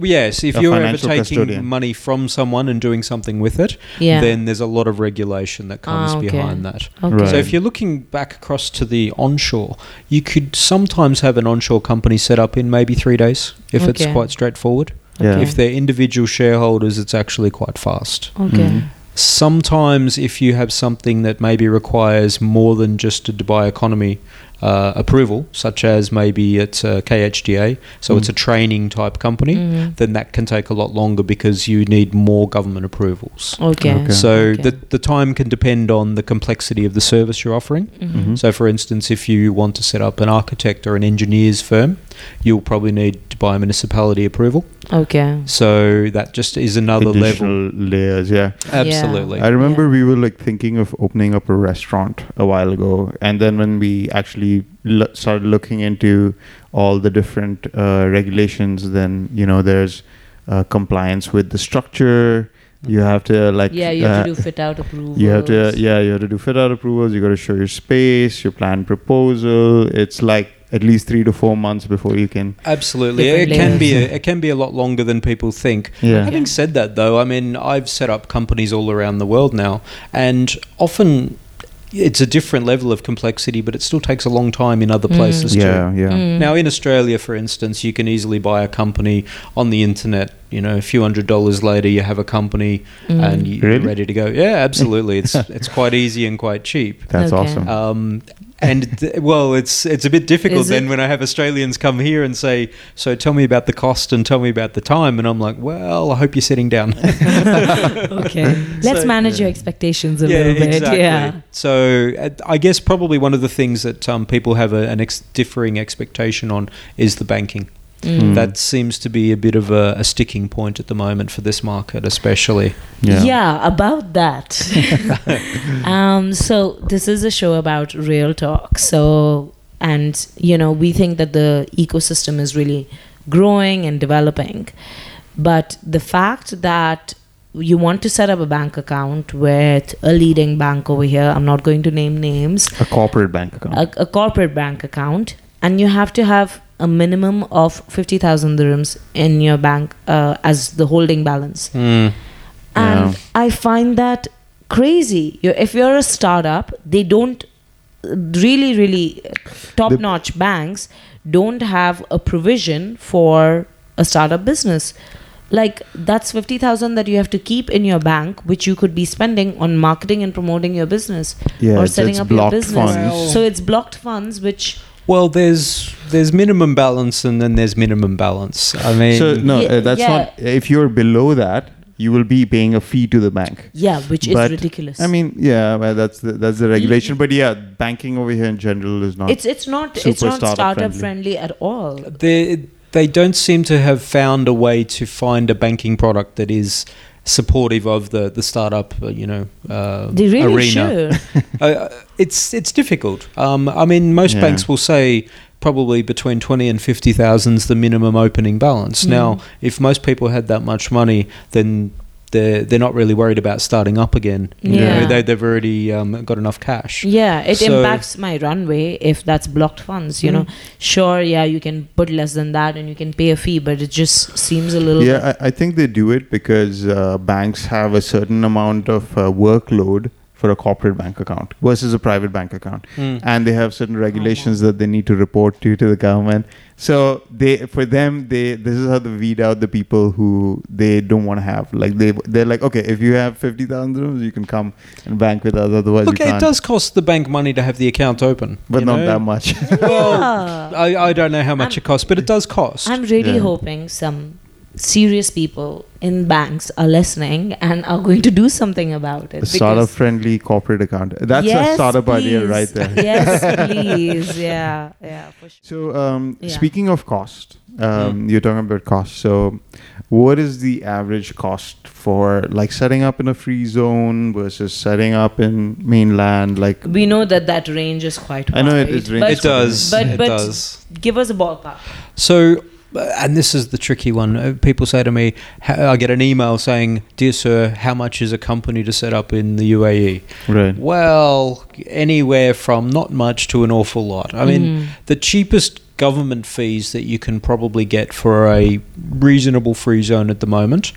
Yes, if A you're ever taking custodian. money from someone and doing something with it, yeah. then there's a lot of regulation that comes Ah, okay. behind that. okay. Right. So if you're looking back across to the onshore, you could sometimes have an onshore company set up in maybe three days if it's quite straightforward. Yeah. If they're individual shareholders, it's actually quite fast. Okay. Mhm. Sometimes, if you have something that maybe requires more than just a Dubai economy uh, approval, such as maybe it's a KHDA, so it's a Mm. training type company, Mhm. then that can take a lot longer because you need more government approvals. Okay. Okay. So Okay. the the time can depend on the complexity of the service you're offering. Mhm. Mhm. So, for instance, if you want to set up an architect or an engineer's firm, you'll probably need Dubai municipality approval. Okay. So that just is another level. Additional layers. Yeah. Absolutely. I remember Yeah. we were like thinking of opening up a restaurant a while ago, and then when we actually lo- started looking into all the different uh, regulations, then you know there's uh, compliance with the structure. You have to like Yeah, you have uh, to do fit out approvals. You have to yeah, you have to do fit out approvals. You got to show your space, your plan proposal. It's like at least three to four months before you can. Absolutely, it can be a, it can be a lot longer than people think. Yeah. Having said that, though, I mean, I've set up companies all around the world now, and often it's a different level of complexity, but it still takes a long time in other Mm. places too. Yeah, yeah. Mm. Now, in Australia, for instance, you can easily buy a company on the internet. You know, a few hundred dollars later, you have a company Mm. and you're Really? ready to go. Yeah, absolutely. It's it's quite easy and quite cheap. That's Okay. awesome. Um, and th- well, it's it's a bit difficult Is then it? when I have Australians come here and say, "So tell me about the cost and tell me about the time," and I'm like, "Well, I hope you're sitting down." okay. Let's So- manage your expectations a yeah, little bit. exactly. Yeah. So uh, I guess probably one of the things that um, people have a, an ex- differing expectation on is the banking. Mm. That seems to be a bit of a, a sticking point at the moment for this market, especially. yeah. about that. um, so this is a show about real talk. So and you know we think that the ecosystem is really growing and developing, but the fact that you want to set up a bank account with a leading bank over here. I'm not going to name names. A corporate bank account. A, a corporate bank account, and you have to have a minimum of fifty thousand dirhams in your bank uh, as the holding balance Mm. and Yeah. i find that crazy you if you're a startup they don't really really top notch banks don't have a provision for a startup business like that's 50000 that you have to keep in your bank which you could be spending on marketing and promoting your business yeah, or setting up your business funds. so it's blocked funds which Well, there's there's minimum balance and then there's minimum balance. I mean, So no, Yeah, uh, that's yeah. not. If you're below that, you will be paying a fee to the bank. yeah which is ridiculous I mean, yeah, well, that's the, that's the regulation. But yeah, banking over here in general is not. it's it's not it's not startup startup friendly. friendly at all they they don't seem to have found a way to find a banking product that is supportive of the the startup uh, you know uh, they really arena should uh, it's it's difficult um, I mean most Yeah. banks will say probably between 20 and 50,000 is the minimum opening balance Mm. now if most people had that much money then they're, they're not really worried about starting up again you know, Yeah. they, they've already um, got enough cash Yeah, it So- impacts my runway if that's blocked funds. You Mm. know, sure, yeah, you can put less than that and you can pay a fee, but it just seems a little. yeah, I, I think they do it because uh, banks have a certain amount of uh, workload for a corporate bank account versus a private bank account, Mm. and they have certain regulations that they need to report to to the government. So they, for them, they this is how they weed out the people who they don't want to have. Like they, they're like, okay, if you have fifty thousand dirhams, you can come and bank with us. Otherwise, look you it can't. does cost the bank money to have the account open but not know? that much. Yeah. I, I don't know how much I'm- it costs, but it does cost. I'm really Yeah. hoping some serious people in banks are listening and are going to do something about it. A startup friendly corporate account. That's a Yes, startup idea right there. yes, please. Yeah, yeah, for sure. So, um, Yeah. speaking of cost, um, Mm. you're talking about cost. So, what is the average cost for like setting up in a free zone versus setting up in mainland? Like, We know that that range is quite high. I know it wide, is range but It does. But, it but does. give us a ballpark. So, and this is the tricky one. Uh, People say to me, I get an email saying, Dear sir, how much is a company to set up in the UAE? right? Well, anywhere from not much to an awful lot. I mean, Mhm. the cheapest government fees that you can probably get for a reasonable free zone at the moment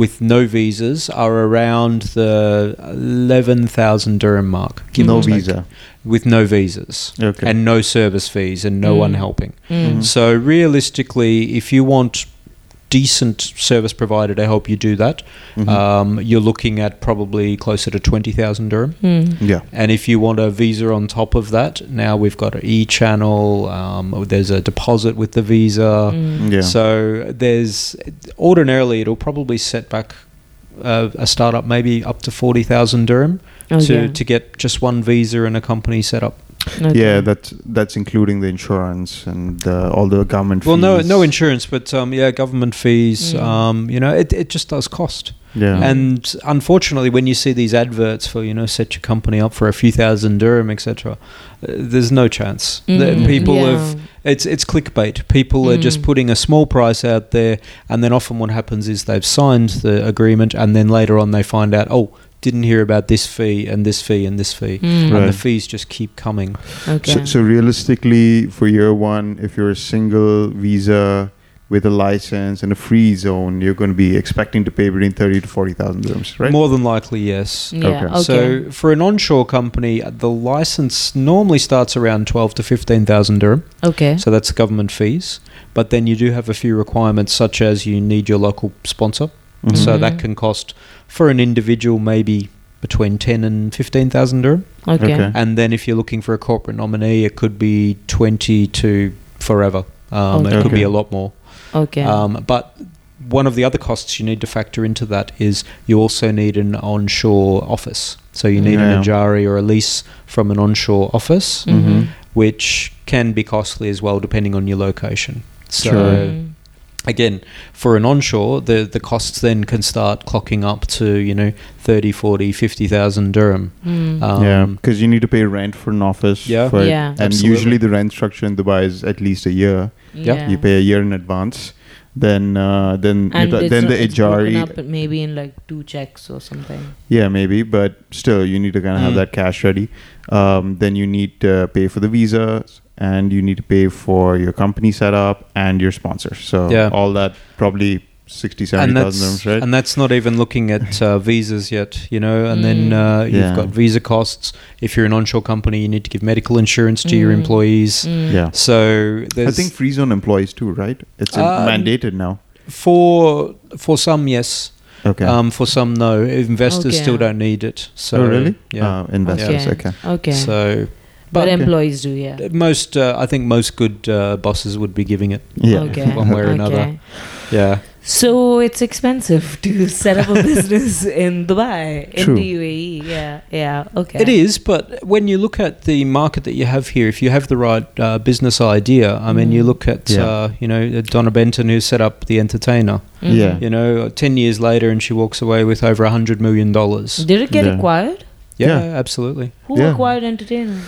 with no visas are around the 11,000 dirham mark. give No or take, visa. With no visas Okay. and no service fees and no one Mm. helping. Mm. So realistically, if you want decent service provider to help you do that, Mhm. um, you're looking at probably closer to 20,000 dirham. Mm. yeah. And if you want a visa on top of that, now we've got an e-channel. Um, there's a deposit with the visa. Mm. Yeah. So there's ordinarily it'll probably set back uh, a startup maybe up to forty thousand dirham Okay. to to get just one visa and a company set up. Okay. Yeah, that's that's including the insurance and uh, all the government. Well, no fees. no insurance, but um, yeah, government fees. Mm. Um, you know, it it just does cost. Yeah. And unfortunately, when you see these adverts for you know set your company up for a few thousand dirham, etc., uh, there's no chance. The Mm. people Yeah. have it's it's clickbait. People are just Mm. putting a small price out there, and then often what happens is they've signed the agreement, and then later on they find out, oh, didn't hear about this fee and this fee and this fee, Mm. and the fees just keep coming. Okay. So, so realistically, for year one, if you're a single visa with a license and a free zone, you're going to be expecting to pay between thirty to forty thousand dirhams, right? More than likely, yes. yeah. okay. Okay. So for an onshore company, the license normally starts around twelve to fifteen thousand dirham. okay. So that's government fees. But then you do have a few requirements, such as you need your local sponsor. Mhm. So that can cost for an individual maybe between ten and fifteen thousand dirham. Okay. Okay. And then if you're looking for a corporate nominee, it could be twenty to forever. Um, It could be a lot more. Okay. Um, but one of the other costs you need to factor into that is you also need an onshore office. So you need Yeah. an Ejari or a lease from an onshore office, Mhm. Mhm. which can be costly as well depending on your location. So Sure. Again, for an onshore, the the costs then can start clocking up to, you know, 30, 40, 50,000 dirham. Mm. Um, yeah, because you need to pay rent for an office. Yeah. for- Yeah. And Absolutely. usually the rent structure in Dubai is at least a year. yeah. You pay a year in advance. Then, uh, then, and it- then the it's broken Ejari. up maybe in like two checks or something. Yeah, maybe, but still, you need to kind of have Mm. that cash ready. Um, then you need to pay for the visa, and you need to pay for your company setup and your sponsor. So Yeah. all that probably 60, and 70,000 that's dirhams, right? and that's not even looking at uh, visas yet, you know. And then Mm. uh, you've Yeah. got visa costs. If you're an onshore company, you need to give medical insurance to your Mm. employees. Mm. yeah. So there's I think free zone employees too, right? It's uh, mandated now. for for some yes, Okay. um, for some no. Investors Okay. still don't need it. So oh, really? Yeah. Uh, investors, Okay. okay. Okay. So, but but employees do, yeah. most uh, I think most good uh, bosses would be giving it. Yeah. Okay. One way or another. Yeah. So it's expensive to set up a business in Dubai, in the UAE. Yeah, yeah, okay. It is, but when you look at the market that you have here, if you have the right uh, business idea, I mean, you Mm. look at, Yeah. uh, you know, Donna Benton who set up The Entertainer. Mhm. Yeah. You know, 10 years later and she walks away with over a $100 million. Did it get Yeah. acquired? Yeah, Yeah. absolutely. Who Yeah. acquired Entertainer?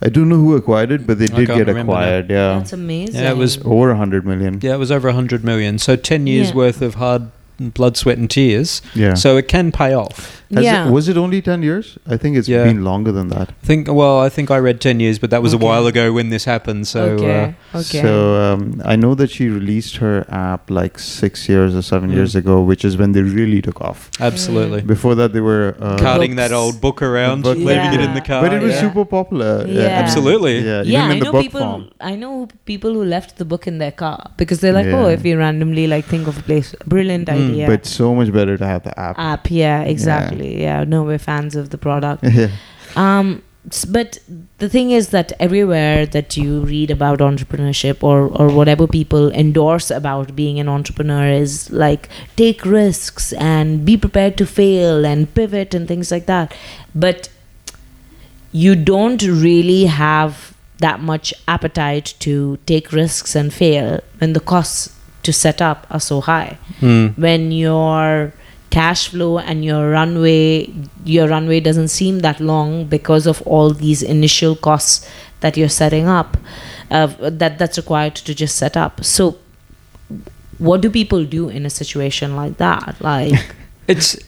I don't know who acquired it, but they I did can't get remember now. acquired. Yeah. That's amazing. Yeah, it was- Over a hundred million. Yeah, it was over a 100 million. So 10 years Yeah. worth of hard blood, sweat, and tears. Yeah. So it can pay off. Has yeah. it, was it only 10 years? I think it's Yeah. been longer than that. I think, well, I think I read 10 years, but that was Okay. a while ago when this happened. So, okay. uh, okay. So um, I know that she released her app like six years or seven Mm. years ago, which is when they really took off. absolutely. Before that, they were. Uh, Carting that old book around, book, leaving it in the car. but it was yeah. super popular. Yeah. Absolutely. Yeah, yeah, even I the know book people. form. I know people who left the book in their car because they're like, Yeah. oh, if we randomly like think of a place, brilliant Mm, idea. But so much better to have the app. app, yeah, exactly. Yeah. no, we're fans of the product. yeah. Um, but the thing is that everywhere that you read about entrepreneurship or or whatever people endorse about being an entrepreneur is like take risks and be prepared to fail and pivot and things like that but you don't really have that much appetite to take risks and fail when the costs to set up are so high Mm. when your cash flow and your runway your runway doesn't seem that long because of all these initial costs that you're setting up uh, that that's required to just set up so what do people do in a situation like that like It's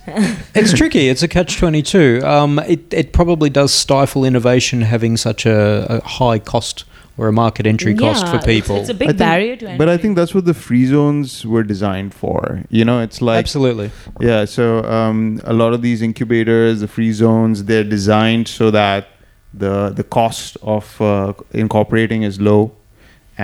it's tricky. It's a catch twenty two. Um, it it probably does stifle innovation having such a, a high cost or a market entry cost Yeah, for it's- people. it's, a big I think- barrier to entry But I think that's what the free zones were designed for. You know, it's like Absolutely. Yeah, so um, a lot of these incubators, the free zones, they're designed so that the the cost of uh, incorporating is low,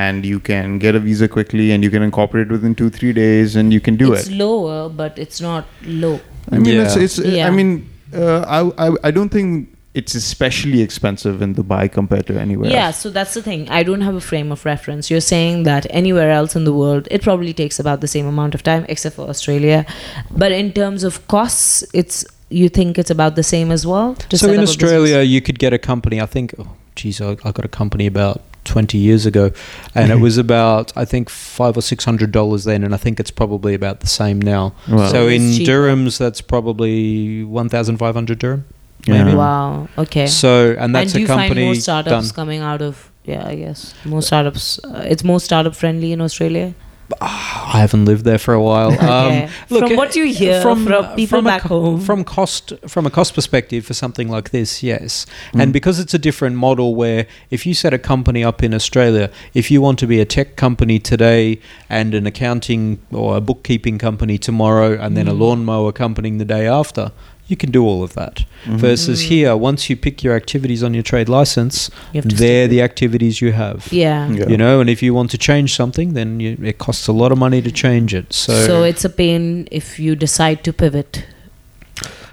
and you can get a visa quickly, and you can incorporate within two three days, and you can do it's it. It's lower but it's not low I mean, it's, it's Yeah. I mean, uh, I, I I don't think it's especially expensive in Dubai compared to anywhere. Else. Yeah, else. so that's the thing. I don't have a frame of reference. You're saying that anywhere else in the world, it probably takes about the same amount of time, except for Australia. But in terms of costs, it's you think it's about the same as well. to so in up a Australia, you could get a company. I think, oh, geez, I, I got a company about twenty years ago, and it was about I think five or six hundred dollars then, and I think it's probably about the same now. Wow. So It's in cheaper. dirhams, that's probably one thousand five hundred dirham. Yeah. Maybe. business. Wow. Okay. So and that's and do a you company find more startups done. coming out of? Yeah, I guess more startups. Uh, it's more startup friendly in Australia. I haven't lived there for a while. Okay. Um, look, From what do you hear from people a back co- home. from cost from a cost perspective for something like this, yes, Mm. and because it's a different model where if you set a company up in Australia, if you want to be a tech company today and an accounting or a bookkeeping company tomorrow, and then a Mm. lawnmower company the day after. You can do all of that. Mhm. Versus Mm. here, once you pick your activities on your trade license, You they're the activities you have. yeah. Yeah. You know, and if you want to change something, then you, it costs a lot of money to change it. So, So it's a pain if you decide to pivot.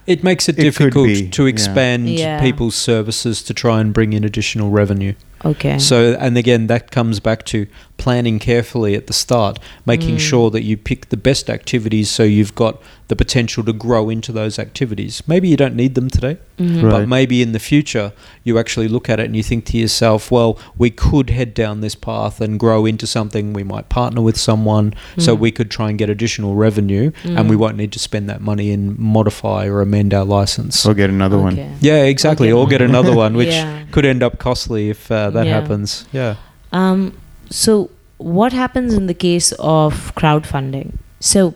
it makes it, It difficult be, to yeah. expand Yeah. people's services to try and bring in additional revenue. Okay. So, and again, that comes back to planning carefully at the start, making Mm. sure that you pick the best activities so you've got the potential to grow into those activities. Maybe you don't need them today, Mhm. Right. but maybe in the future you actually look at it and you think to yourself, well, we could head down this path and grow into something. We might partner with someone so Mm. we could try and get additional revenue and we Mm. won't need to spend that money and modify or amend our license. Or get another one. Yeah, exactly. Okay. Or get another one, which Yeah. could end up costly if uh, that Yeah. happens. Yeah. Um, so, what happens in the case of crowdfunding? So,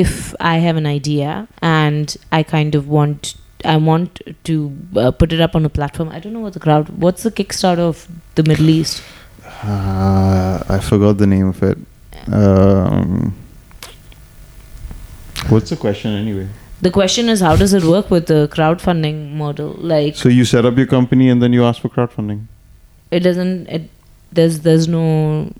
if I have an idea and I kind of want, I want to uh, put it up on a platform. I don't know what the crowd. What's the Kickstarter of the Middle East? Uh, I forgot the name of it. Um, what's the question anyway? The question is, how does it work with the crowdfunding model? Like, So you set up your company and then you ask for crowdfunding. it doesn't. It there's there's no.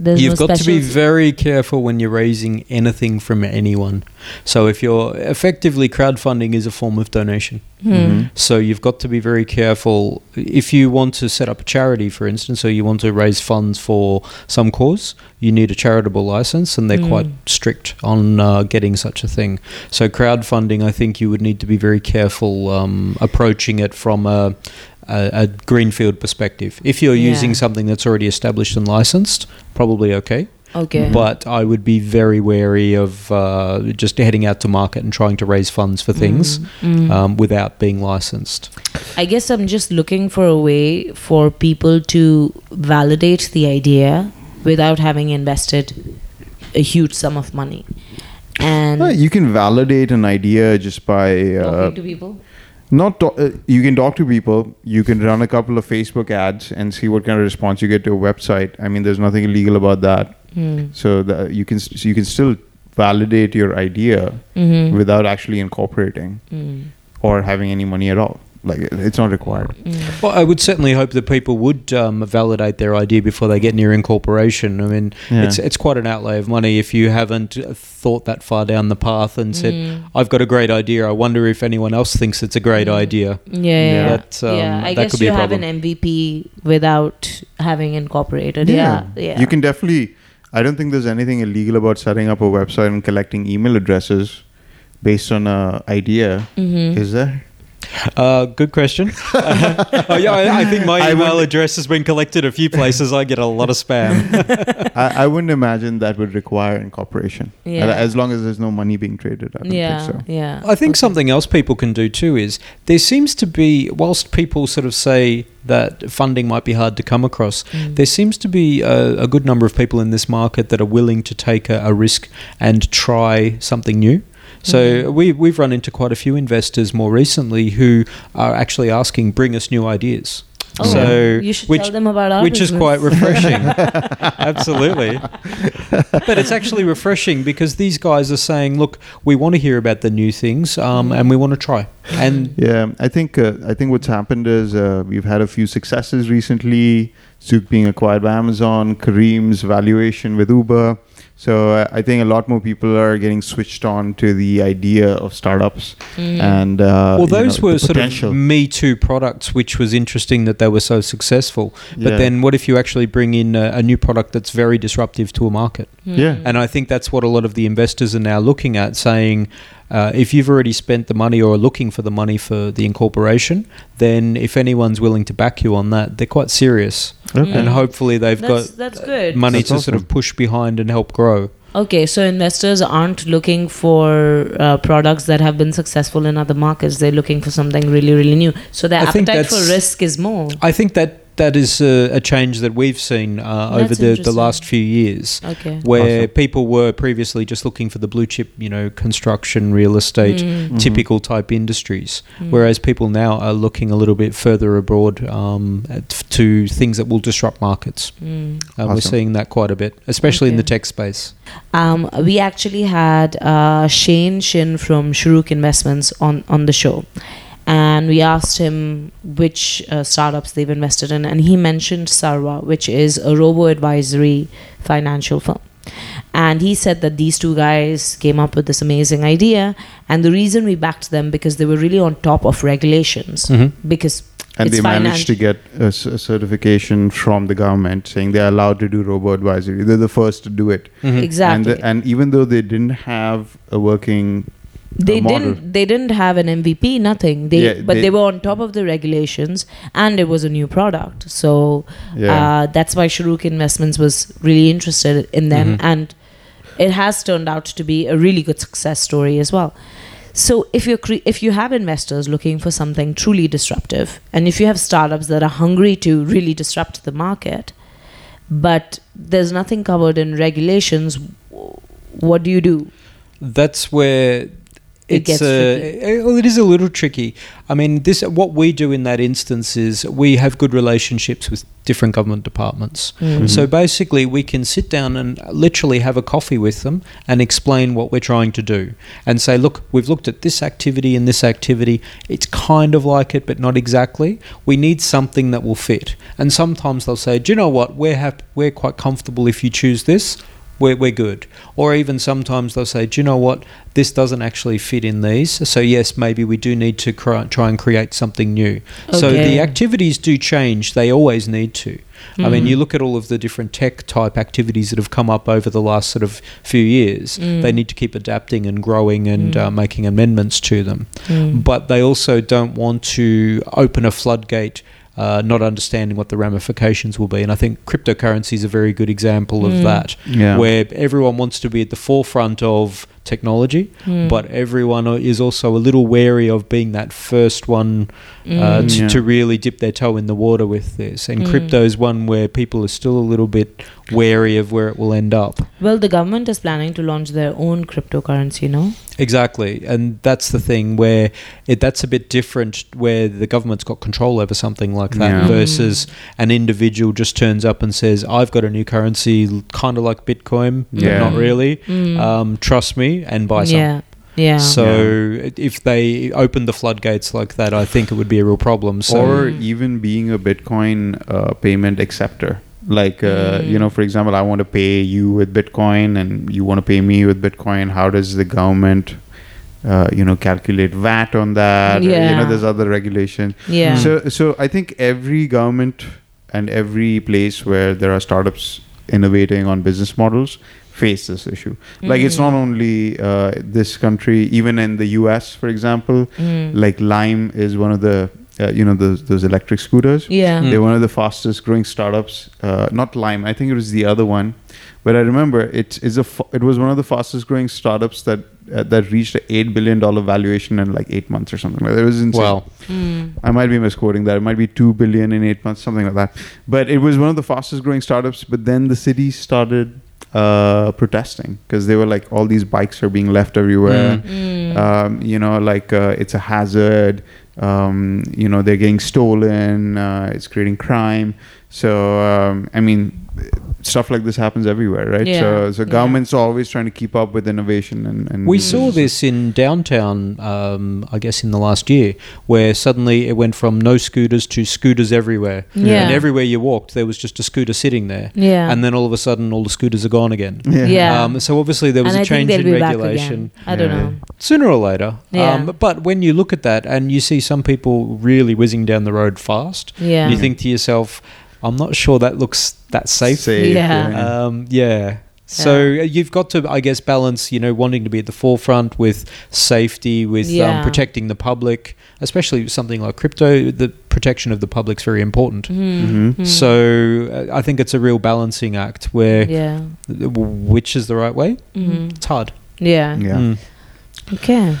There's You've no got to be very careful when you're raising anything from anyone. So if you're effectively crowdfunding is a form of donation. Hmm. Mhm. So you've got to be very careful if you want to set up a charity, for instance, or you want to raise funds for some cause. You need a charitable license, and they're Mm. quite strict on uh, getting such a thing. So crowdfunding, I think you would need to be very careful um, approaching it from a, a, a greenfield perspective. If you're Yeah. using something that's already established and licensed, probably okay. Okay. But I would be very wary of uh, just heading out to market and trying to raise funds for things Mm, mm. um, without being licensed. I guess I'm just looking for a way for people to validate the idea without having invested a huge sum of money. And you can validate an idea just by uh, talking to people. Not uh, you can talk to people you can run a couple of facebook ads and see what kind of response you get to a website i mean there's nothing illegal about that Hmm. so that you can so you can still validate your idea Mhm. without actually incorporating Mm. or having any money at all like it's not required. Mm. Well, I would certainly hope that people would um, validate their idea before they get near incorporation. I mean, Yeah. it's it's quite an outlay of money if you haven't uh, thought that far down the path and said, Mm. "I've got a great idea. I wonder if anyone else thinks it's a great Mm. idea." Yeah, yeah, yeah. That, um, yeah. I that guess could you have an. MVP without having incorporated. Yeah, yeah. You can definitely. I don't think there's anything illegal about setting up a website and collecting email addresses based on a idea. Mhm. Is there? Uh, good question. oh, yeah, I, I think my email would- address has been collected a few places. I get a lot of spam. I, I wouldn't imagine that would require incorporation. Yeah. As long as there's no money being traded. I don't yeah, think so. yeah. I think Okay. something else people can do too is there seems to be, whilst people sort of say that funding might be hard to come across, Mm. there seems to be a, a good number of people in this market that are willing to take a, a risk and try something new. So Mhm. we, we've run into quite a few investors more recently who are actually asking, bring us new ideas. Oh, so you should which, tell them about our which is quite refreshing. Absolutely. but it's actually refreshing because these guys are saying, look, we want to hear about the new things um, and we want to try. And Yeah, I think uh, I think what's happened is uh, we've had a few successes recently. Souq being acquired by Amazon, Careem's valuation with Uber. So uh, I think a lot more people are getting switched on to the idea of startups Mm. and uh, well, you know, those were sort of Me Too products, which was interesting that they were so successful. But Yeah. then what if you actually bring in a, a new product that's very disruptive to a market? Yeah. Mm. And I think that's what a lot of the investors are now looking at, saying uh, if you've already spent the money or are looking for the money for the incorporation, then if anyone's willing to back you on that, they're quite serious. Okay. And hopefully they've that's, got that's good. money That's to sort of push behind and help grow. Okay, so investors aren't looking for uh, products that have been successful in other markets. They're looking for something really, really new. So their I appetite for risk is more. I think that that is a, a change that we've seen uh, over the, the last few years. Okay. Where Awesome. people were previously just looking for the blue chip, you know, construction, real estate, Mm, Mhm. typical type industries. mm. Whereas people now are looking a little bit further abroad um, at- to things that will disrupt markets. Mm. And we're seeing that quite a bit, especially in the tech space. Um, we actually had uh, Shane Shin from Shorooq Investments on, on the show. And we asked him which uh, startups they've invested in. And he mentioned Sarwa, which is a robo advisory financial firm. And he said that these two guys came up with this amazing idea. And the reason we backed them because they were really on top of regulations. Mm-hmm. Because and it's they managed to get a certification from the government saying they're allowed to do robo advisory. They're the first to do it. Mm-hmm. exactly. And, the, and even though they didn't have a working they didn't they didn't have an MVP nothing. They Yeah, but they, they- were on top of the regulations and it was a new product. So Yeah. uh, that's why Shorooq Investments was really interested in them Mhm. and it has turned out to be a really good success story as well. So if you're cre- if you have investors looking for something truly disruptive and if you have startups that are hungry to really disrupt the market but there's nothing covered in regulations what do you do? That's where It it's gets uh, well, it is a little tricky. I mean, this what we do in that instance is we have good relationships with different government departments. Mm. So basically, we can sit down and literally have a coffee with them and explain what we're trying to do and say, look, we've looked at this activity and this activity. It's kind of like it, but not exactly. We need something that will fit. And sometimes they'll say, do you know what? We're hap- we're quite comfortable if you choose this. We're, we're good. Or even sometimes they'll say, do you know what? This doesn't actually fit in these. So, yes, maybe we do need to cry, try and create something new. So, the activities do change. They always need to. I mean, Mm. you look at all of the different tech type activities that have come up over the last sort of few years. Mm. They need to keep adapting and growing and Mm. uh, making amendments to them. Mm. But they also don't want to open a floodgate. Uh, not understanding what the ramifications will be, and I think cryptocurrency is a very good example of Mm. that, Yeah. where everyone wants to be at the forefront of technology, Mm. but everyone is also a little wary of being that first one uh, Mm. to, Yeah. to really dip their toe in the water with this. And Mm. crypto is one where people are still a little bit wary of where it will end up. Well, the government is planning to launch their own cryptocurrency, no? Exactly, and that's the thing where it, that's a bit different, where the government's got control over something like that Yeah. versus an individual just turns up and says, "I've got a new currency, kind of like Bitcoin, but not really. Mm. Um, trust me and buy some." yeah. Yeah. So if they opened the floodgates like that, I think it would be a real problem. So or even being a Bitcoin uh, payment acceptor. Like, uh, Mm. you know, for example, I want to pay you with Bitcoin and you want to pay me with Bitcoin. How does the government, uh, you know, calculate VAT on that? Or, you know, there's other regulation. yeah. So, so I think every government and every place where there are startups innovating on business models face this issue. Like, it's Mm. not only uh, this country, even in the US, for example, Mm. like Lime is one of the uh, you know those those electric scooters. yeah. Mm. They're one of the fastest growing startups. Uh, not Lime, I think it was the other one, but I remember it is a fa- it was one of the fastest growing startups that uh, that reached an eight billion dollar valuation in like eight months or something like that. It was insane. wow. Mm. I might be misquoting that. It might be two billion in eight months, something like that. But it was one of the fastest growing startups. But then the city started uh, protesting because they were like, all these bikes are being left everywhere. Mm. Um, you know, like uh, it's a hazard. Um, you know, they're getting stolen. Uh, it's creating crime. So um, I mean, stuff like this happens everywhere, right? Yeah, So so yeah. governments are always trying to keep up with innovation and. and We saw this in downtown, um, I guess, in the last year, where suddenly it went from no scooters to scooters everywhere. Yeah. And everywhere you walked, there was just a scooter sitting there. Yeah. And then all of a sudden, all the scooters are gone again. Yeah. Yeah. Um, so obviously, there was and a I change they'll in be back regulation. again. I don't Yeah. know. Sooner or later. Yeah. Um, but when you look at that and you see some people really whizzing down the road fast, Yeah. you think to yourself, I'm not sure that looks that safe. Yeah. Um, yeah. So uh, you've got to, I guess, balance, you know, wanting to be at the forefront with safety, with Yeah. um, protecting the public, especially with something like crypto. The protection of the public's very important. Mm. Mhm. So uh, I think it's a real balancing act where Yeah. which is the right way. Mhm. It's hard. Yeah. Yeah. Mm. Okay.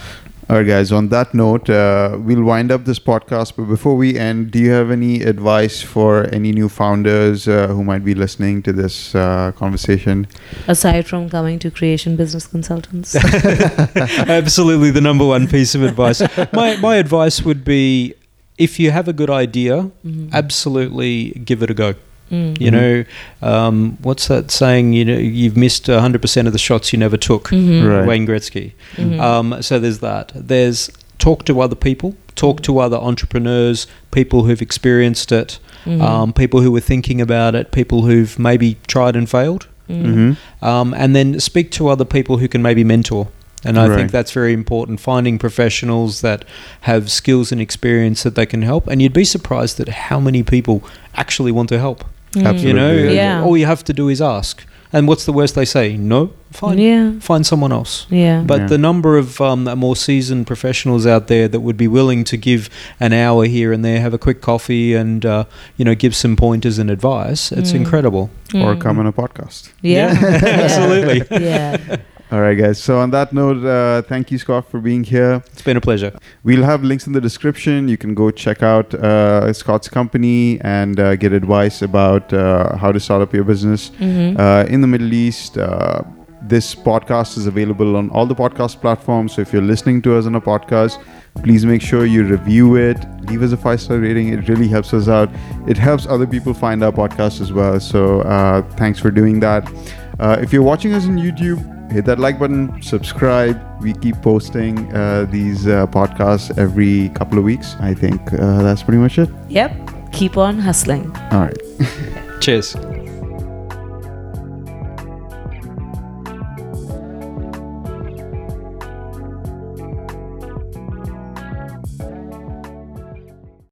All right, guys. On that note, uh, we'll wind up this podcast. But before we end, do you have any advice for any new founders uh, who might be listening to this uh, conversation? Aside from coming to Creation Business Consultants. Absolutely, the number one piece of advice. my my advice would be, if you have a good idea, Mhm. absolutely give it a go. Mm. You know, um, what's that saying? You know, you've missed hundred percent of the shots you never took. Mhm. Right. Wayne Gretzky. Mhm. Um, so there's that. There's talk to other people, talk to other entrepreneurs, people who've experienced it, Mhm. um, people who are thinking about it, people who've maybe tried and failed, Mm. Mm-hmm. um, and then speak to other people who can maybe mentor. And I Right. think that's very important. Finding professionals that have skills and experience that they can help, and you'd be surprised at how many people actually want to help. Mm. You know, Yeah. all you have to do is ask. And what's the worst they say? No, fine, Yeah. find someone else. Yeah. But Yeah. the number of um, more seasoned professionals out there that would be willing to give an hour here and there, have a quick coffee, and uh, you know, give some pointers and advice, it's Mm. incredible. Or Mm. come on a podcast. Yeah. Yeah. Absolutely. Yeah. All right, guys. So on that note, uh, thank you, Scott, for being here. It's been a pleasure. We'll have links in the description. You can go check out uh, Scott's company and uh, get advice about uh, how to start up your business Mhm. uh, in the Middle East. Uh, this podcast is available on all the podcast platforms. So if you're listening to us on a podcast, please make sure you review it. Leave us a five star rating. It really helps us out. It helps other people find our podcast as well. So uh, thanks for doing that. Uh, if you're watching us on YouTube, hit that like button, subscribe. We keep posting uh, these uh, podcasts every couple of weeks. I think uh, that's pretty much it. Yep. Keep on hustling. All right. Cheers.